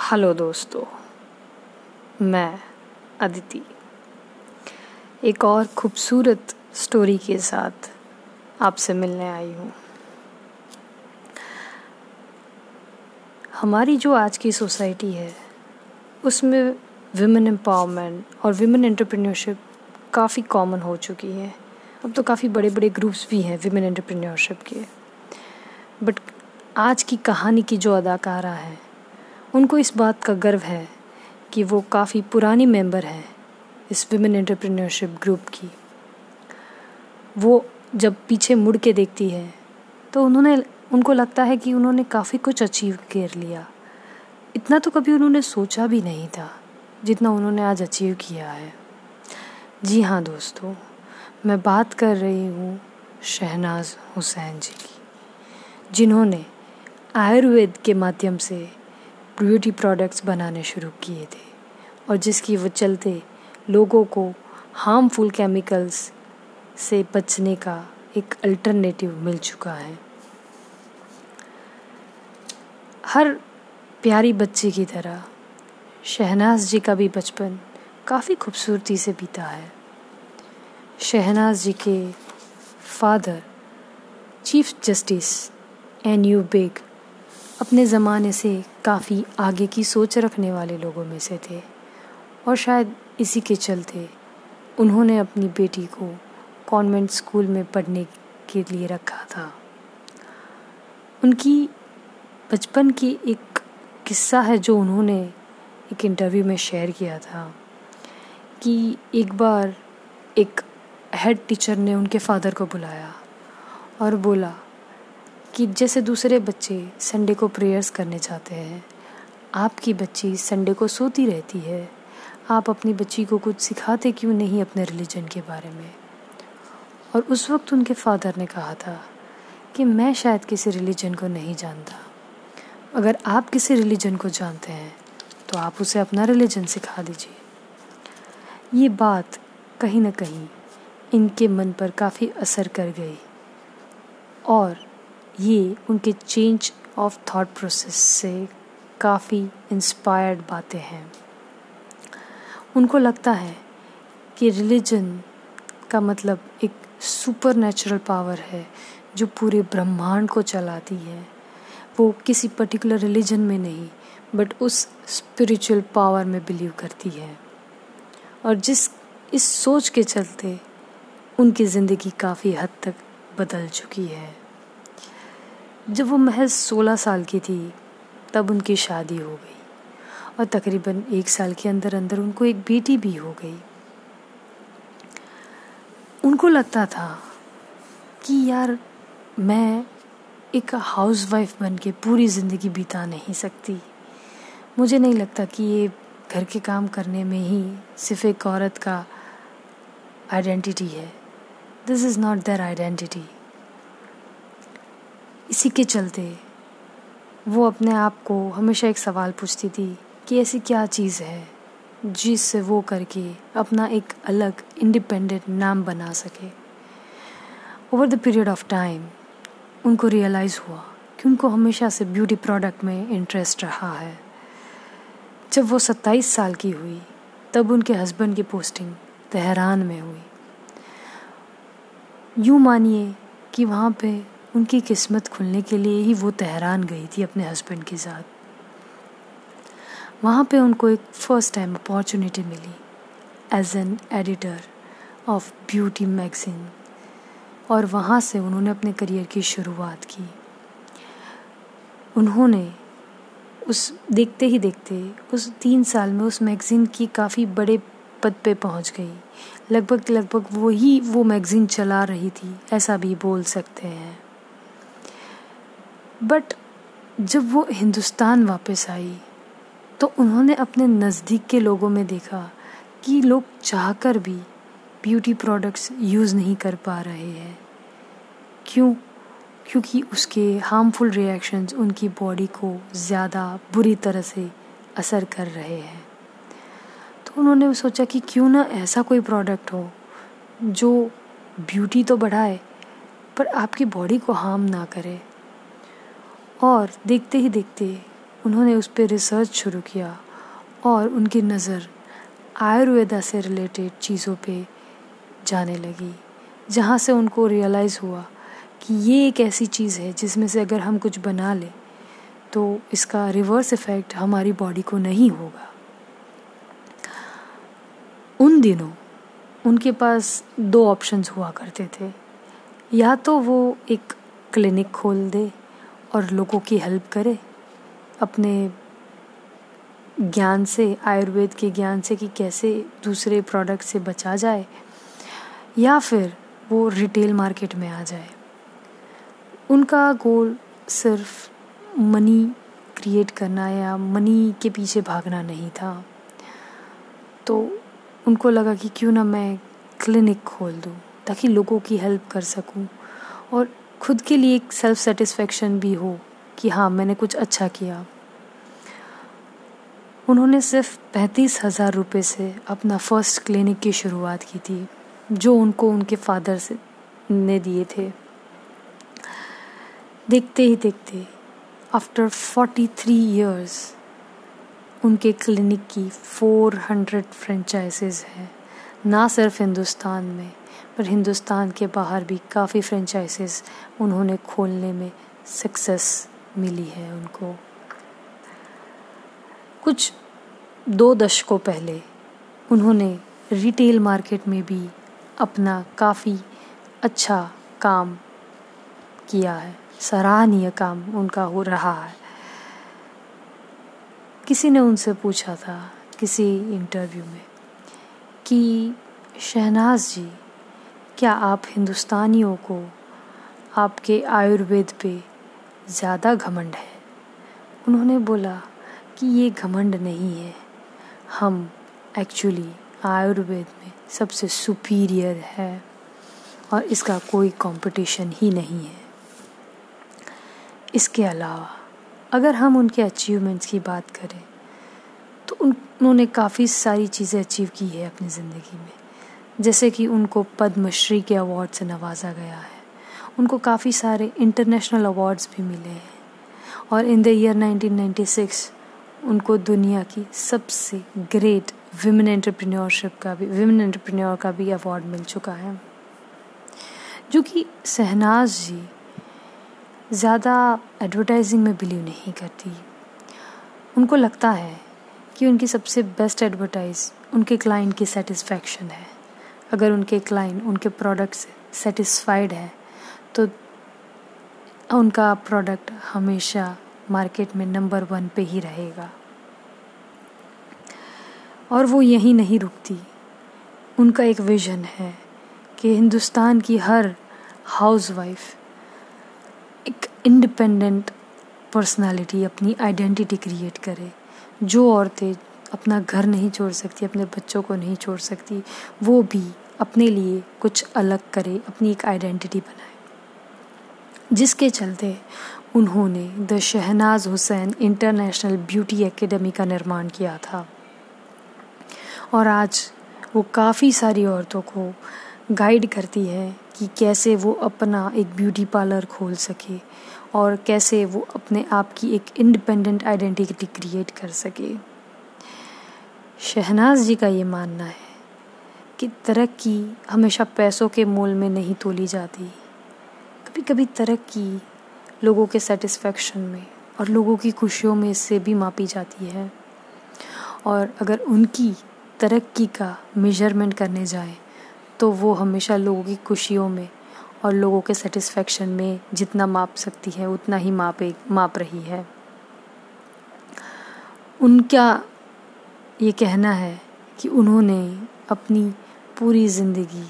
Hello दोस्तों, मैं अदिति। एक और खूबसूरत स्टोरी के साथ आपसे मिलने आई हूँ। हमारी जो आज की सोसाइटी है, उसमें विमेन एम्पावरमेंट और विमेन एंटरप्रेन्योरशिप काफ़ी कॉमन हो चुकी है। अब तो काफ़ी बड़े बड़े ग्रुप्स भी हैं विमेन एंटरप्रेन्योरशिप के। बट आज की कहानी की जो अदाकारा है उनको इस बात का गर्व है कि वो काफ़ी पुरानी मेंबर हैं इस विमेन एंटरप्रेन्योरशिप ग्रुप की। वो जब पीछे मुड़ के देखती है तो उन्होंने, उनको लगता है कि उन्होंने काफ़ी कुछ अचीव कर लिया। इतना तो कभी उन्होंने सोचा भी नहीं था जितना उन्होंने आज अचीव किया है। जी हाँ दोस्तों, मैं बात कर रही हूँ शहनाज हुसैन जी की, जिन्होंने आयुर्वेद के माध्यम से ब्यूटी प्रोडक्ट्स बनाने शुरू किए थे और जिसकी वो चलते लोगों को हार्मफुल केमिकल्स से बचने का एक अल्टरनेटिव मिल चुका है। हर प्यारी बच्ची की तरह शहनाज जी का भी बचपन काफ़ी खूबसूरती से बीता है। शहनाज जी के father chief justice N U Beg अपने ज़माने से काफ़ी आगे की सोच रखने वाले लोगों में से थे और शायद इसी के चलते उन्होंने अपनी बेटी को कॉन्वेंट स्कूल में पढ़ने के लिए रखा था। उनकी बचपन की एक किस्सा है जो उन्होंने एक इंटरव्यू में शेयर किया था कि एक बार एक हेड टीचर ने उनके फादर को बुलाया और बोला कि जैसे दूसरे बच्चे संडे को प्रेयर्स करने जाते हैं, आपकी बच्ची संडे को सोती रहती है। आप अपनी बच्ची को कुछ सिखाते क्यों नहीं अपने रिलीजन के बारे में? और उस वक्त उनके फादर ने कहा था कि मैं शायद किसी रिलीजन को नहीं जानता। अगर आप किसी रिलीजन को जानते हैं तो आप उसे अपना रिलीजन सिखा दीजिए। ये बात कहीं ना कहीं इनके मन पर काफ़ी असर कर गई। और ये उनके चेंज ऑफ़ थॉट प्रोसेस से काफ़ी इंस्पायर्ड बातें हैं। उनको लगता है कि रिलीजन का मतलब एक सुपर नेचुरल पावर है जो पूरे ब्रह्मांड को चलाती है। वो किसी पर्टिकुलर रिलीजन में नहीं बट उस स्पिरिचुअल पावर में बिलीव करती है। और जिस, इस सोच के चलते उनकी ज़िंदगी काफ़ी हद तक बदल चुकी है। जब वो महज सोलह साल की थी, तब उनकी शादी हो गई। और तकरीबन एक साल के अंदर अंदर उनको एक बेटी भी हो गई। उनको लगता था कि यार, मैं एक हाउस वाइफ बन के पूरी ज़िंदगी बिता नहीं सकती। मुझे नहीं लगता कि ये घर के काम करने में ही सिर्फ़ एक औरत का आइडेंटिटी है। This is not their identity इसी के चलते वो अपने आप को हमेशा एक सवाल पूछती थी कि ऐसी क्या चीज़ है जिससे वो करके अपना एक अलग इंडिपेंडेंट नाम बना सके। Over the period of time उनको रियलाइज़ हुआ कि उनको हमेशा से ब्यूटी प्रोडक्ट में इंटरेस्ट रहा है। जब वो सत्ताईस साल की हुई, तब उनके हस्बैंड की पोस्टिंग तेहरान में हुई। यूँ मानिए कि वहाँ पे उनकी किस्मत खुलने के लिए ही वो तेहरान गई थी अपने हस्बैंड के साथ। वहाँ पे उनको एक first time opportunity milli as an editor of beauty magazine और वहाँ से उन्होंने अपने करियर की शुरुआत की। उन्होंने उस, देखते ही देखते, उस तीन साल में उस मैगज़ीन की काफ़ी बड़े पद पे पहुँच गई। लगभग लगभग वही वो मैगज़ीन चला रही थी, ऐसा भी बोल सकते हैं। बट जब वो हिंदुस्तान वापस आई तो उन्होंने अपने नज़दीक के लोगों में देखा कि लोग चाहकर भी ब्यूटी प्रोडक्ट्स यूज़ नहीं कर पा रहे हैं। क्यों? क्योंकि उसके हार्मफुल रिएक्शंस उनकी बॉडी को ज़्यादा बुरी तरह से असर कर रहे हैं। तो उन्होंने सोचा कि क्यों ना ऐसा कोई प्रोडक्ट हो जो ब्यूटी तो बढ़ाए, पर आपकी बॉडी को हार्म ना करे। और देखते ही देखते उन्होंने उस पर रिसर्च शुरू किया और उनकी नज़र आयुर्वेदा से रिलेटेड चीज़ों पे जाने लगी, जहाँ से उनको रियलाइज़ हुआ कि ये एक ऐसी चीज़ है जिसमें से अगर हम कुछ बना लें तो इसका रिवर्स इफ़ेक्ट हमारी बॉडी को नहीं होगा। उन दिनों उनके पास दो ऑप्शंस हुआ करते थे। या तो वो एक क्लिनिक खोल दे और लोगों की हेल्प करे, अपने ज्ञान से, आयुर्वेद के ज्ञान से कि कैसे दूसरे प्रोडक्ट से बचा जाए, या फिर वो रिटेल मार्केट में आ जाए। उनका गोल सिर्फ़ मनी क्रिएट करना या मनी के पीछे भागना नहीं था। तो उनको लगा कि क्यों ना मैं क्लिनिक खोल दूँ, ताकि लोगों की हेल्प कर सकूँ और खुद के लिए एक सेल्फ सेटिस्फेक्शन भी हो कि हाँ मैंने कुछ अच्छा किया। उन्होंने सिर्फ़ पैंतीस हज़ार रुपये से अपना फ़र्स्ट क्लिनिक की शुरुआत की थी, जो उनको उनके फादर से, ने दिए थे। देखते ही देखते आफ्टर फोर्टी थ्री ईयर्स उनके क्लिनिक की फोर हंड्रेड फ्रेंचाइजेज़ हैं। ना सिर्फ़ हिंदुस्तान में, पर हिंदुस्तान के बाहर भी काफ़ी फ्रेंचाइजेज़ उन्होंने खोलने में सक्सेस मिली है उनको। कुछ दो दशकों पहले उन्होंने रिटेल मार्केट में भी अपना काफ़ी अच्छा काम किया है, सराहनीय काम उनका हो रहा है। किसी ने उनसे पूछा था, किसी इंटरव्यू में कि, शहनाज जी, क्या आप हिंदुस्तानियों को आपके आयुर्वेद पे ज़्यादा घमंड है? उन्होंने बोला कि ये घमंड नहीं है। हम एक्चुअली आयुर्वेद में सबसे सुपीरियर है और इसका कोई कंपटीशन ही नहीं है। इसके अलावा, अगर हम उनके अचीवमेंट्स की बात करें उन्होंने काफ़ी सारी चीज़ें अचीव की है अपनी ज़िंदगी में। जैसे कि उनको पद्मश्री के अवार्ड से नवाजा गया है। उनको काफ़ी सारे इंटरनेशनल अवार्ड्स भी मिले हैं। और इन द ईयर 1996 उनको दुनिया की सबसे ग्रेट विमेन एंटरप्रेन्योरशिप का भी विमेन एंटरप्रेन्योर का भी अवार्ड मिल चुका है। जो कि शहनाज जी ज़्यादा एडवर्टाइजिंग में बिलीव नहीं करती। उनको लगता है कि उनकी सबसे बेस्ट एडवर्टाइज उनके क्लाइंट की सेटिस्फैक्शन है। अगर उनके क्लाइंट उनके प्रोडक्ट से सेटिस्फाइड है तो उनका प्रोडक्ट हमेशा मार्केट में नंबर वन पे ही रहेगा। और वो यहीं नहीं रुकती। उनका एक विज़न है कि हिंदुस्तान की हर हाउसवाइफ एक इंडिपेंडेंट पर्सनालिटी अपनी आइडेंटिटी क्रिएट करे। जो औरतें अपना घर नहीं छोड़ सकती, अपने बच्चों को नहीं छोड़ सकती, वो भी अपने लिए कुछ अलग करे, अपनी एक आइडेंटिटी बनाए। जिसके चलते उन्होंने the Shahnaz Husain international beauty academy का निर्माण किया था। और आज वो काफ़ी सारी औरतों को गाइड करती है कि कैसे वो अपना एक ब्यूटी पार्लर खोल सके और कैसे वो अपने आप की एक इंडिपेंडेंट आइडेंटिटी क्रिएट कर सके। शहनाज जी का ये मानना है कि तरक्की हमेशा पैसों के मोल में नहीं तोली जाती। कभी कभी तरक्की लोगों के सेटिस्फेक्शन में और लोगों की खुशियों में इससे भी मापी जाती है। और अगर उनकी तरक्की का मेज़रमेंट करने जाए तो वो हमेशा लोगों की खुशियों में और लोगों के सेटिस्फेक्शन में जितना माप सकती है, उतना ही मापे माप रही है। उनका ये कहना है कि उन्होंने अपनी पूरी ज़िंदगी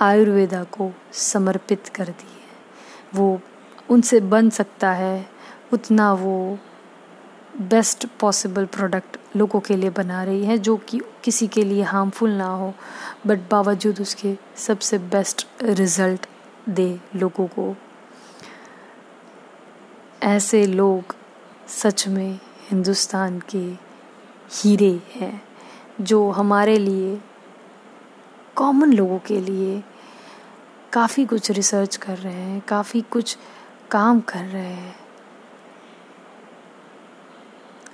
आयुर्वेदा को समर्पित कर दी है। वो उनसे बन सकता है, उतना वो बेस्ट पॉसिबल प्रोडक्ट लोगों के लिए बना रही है, जो कि किसी के लिए हार्मफुल ना हो बट बावजूद उसके सबसे बेस्ट रिज़ल्ट दे लोगों को। ऐसे लोग सच में हिंदुस्तान के हीरे हैं, जो हमारे लिए कॉमन लोगों के लिए काफ़ी कुछ रिसर्च कर रहे हैं, काफ़ी कुछ काम कर रहे हैं।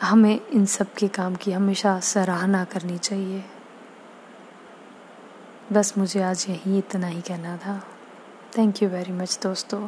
हमें इन सब के काम की हमेशा सराहना करनी चाहिए। बस मुझे आज यही इतना ही कहना था। थैंक यू वेरी मच दोस्तों